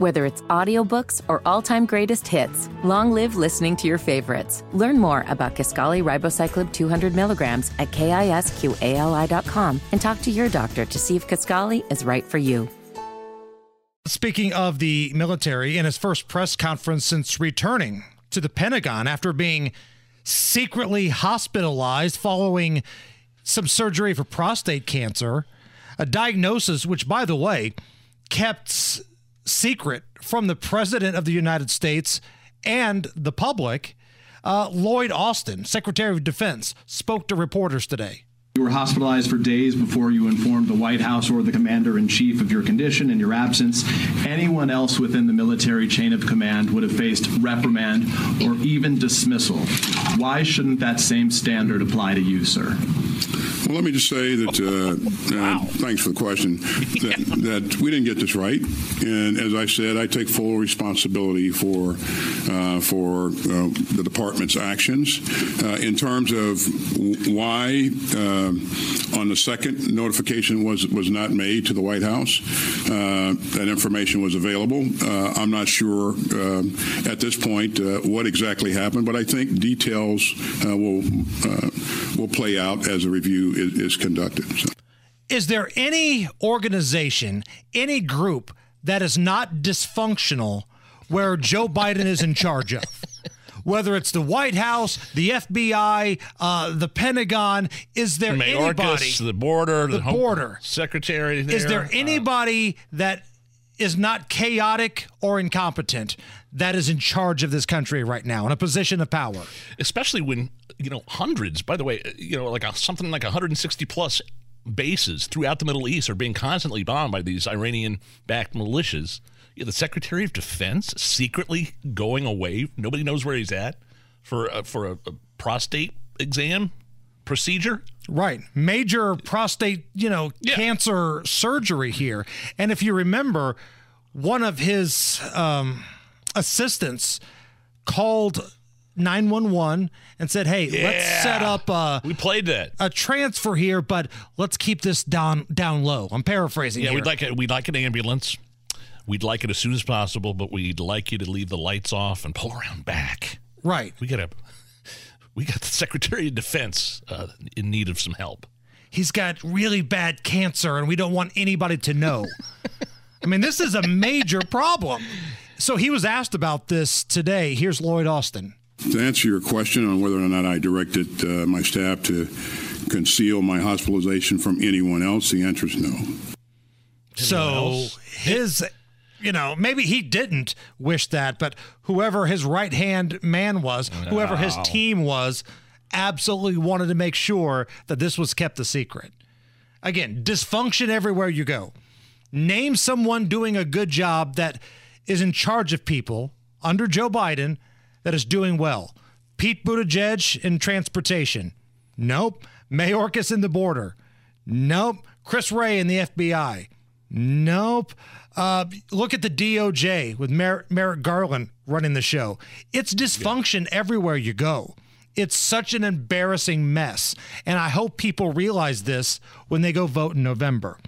Whether it's audiobooks or all-time greatest hits, long live listening to your favorites. Learn more about Kisqali Ribociclib 200 milligrams at kisqali.com and talk to your doctor to see if Kisqali is right for you. Speaking of the military, in his first press conference since returning to the Pentagon after being secretly hospitalized following some surgery for prostate cancer, a diagnosis which, by the way, kept secret from the President of the United States and the public. Uh, Lloyd Austin, Secretary of Defense, spoke to reporters today. You were hospitalized for days before you informed the White House or the commander in chief of your condition and your absence. Anyone else within the military chain of command would have faced reprimand or even dismissal. Why shouldn't that same standard apply to you, sir? Well, let me just say that, uh, wow. uh, thanks for the question, that, that, we didn't get this right. And as I said, I take full responsibility for, uh, for uh, the department's actions. Uh, in terms of why uh, on the second notification was, was not made to the White House, that information was available. I'm not sure at this point what exactly happened, but I think details will, will play out as a review is, is conducted. So. Is there any organization, any group that is not dysfunctional where Joe Biden is in charge of? Whether it's the White House, the FBI, uh, the Pentagon, is there Mayorkas, anybody? The border, the, the border secretary. There, is there anybody uh, that is not chaotic or incompetent that is in charge of this country right now in a position of power? Especially when you know, hundreds, by the way, you know, like a, something like 160 plus bases throughout the Middle East are being constantly bombed by these Iranian backed militias. Yeah, the Secretary of Defense secretly going away. Nobody knows where he's at for, uh, for a, a prostate exam procedure. Right. Major prostate, you know, yeah. cancer surgery here. And if you remember, one of his um, assistants called 911 and said, "Hey, yeah. let's set up a we played that a transfer here, but let's keep this down down low." I'm paraphrasing. Yeah, here. we'd like it. We'd like an ambulance. We'd like it as soon as possible, but we'd like you to leave the lights off and pull around back. Right. We got a we got the Secretary of Defense uh, in need of some help. He's got really bad cancer, and we don't want anybody to know. I mean, this is a major problem. So he was asked about this today. Here's Lloyd Austin. To answer your question on whether or not I directed uh, my staff to conceal my hospitalization from anyone else, the answer is no. So his, you know, maybe he didn't wish that, but whoever his right hand man was, no. whoever his team was, absolutely wanted to make sure that this was kept a secret. Again, dysfunction everywhere you go. Name someone doing a good job that is in charge of people under Joe Biden that is doing well. Pete Buttigieg in transportation. Nope. Mayorkas in the border. Nope. Chris Wray in the FBI. Nope. Uh, look at the DOJ with Mer- Merrick Garland running the show. It's dysfunction yeah. everywhere you go. It's such an embarrassing mess. And I hope people realize this when they go vote in November.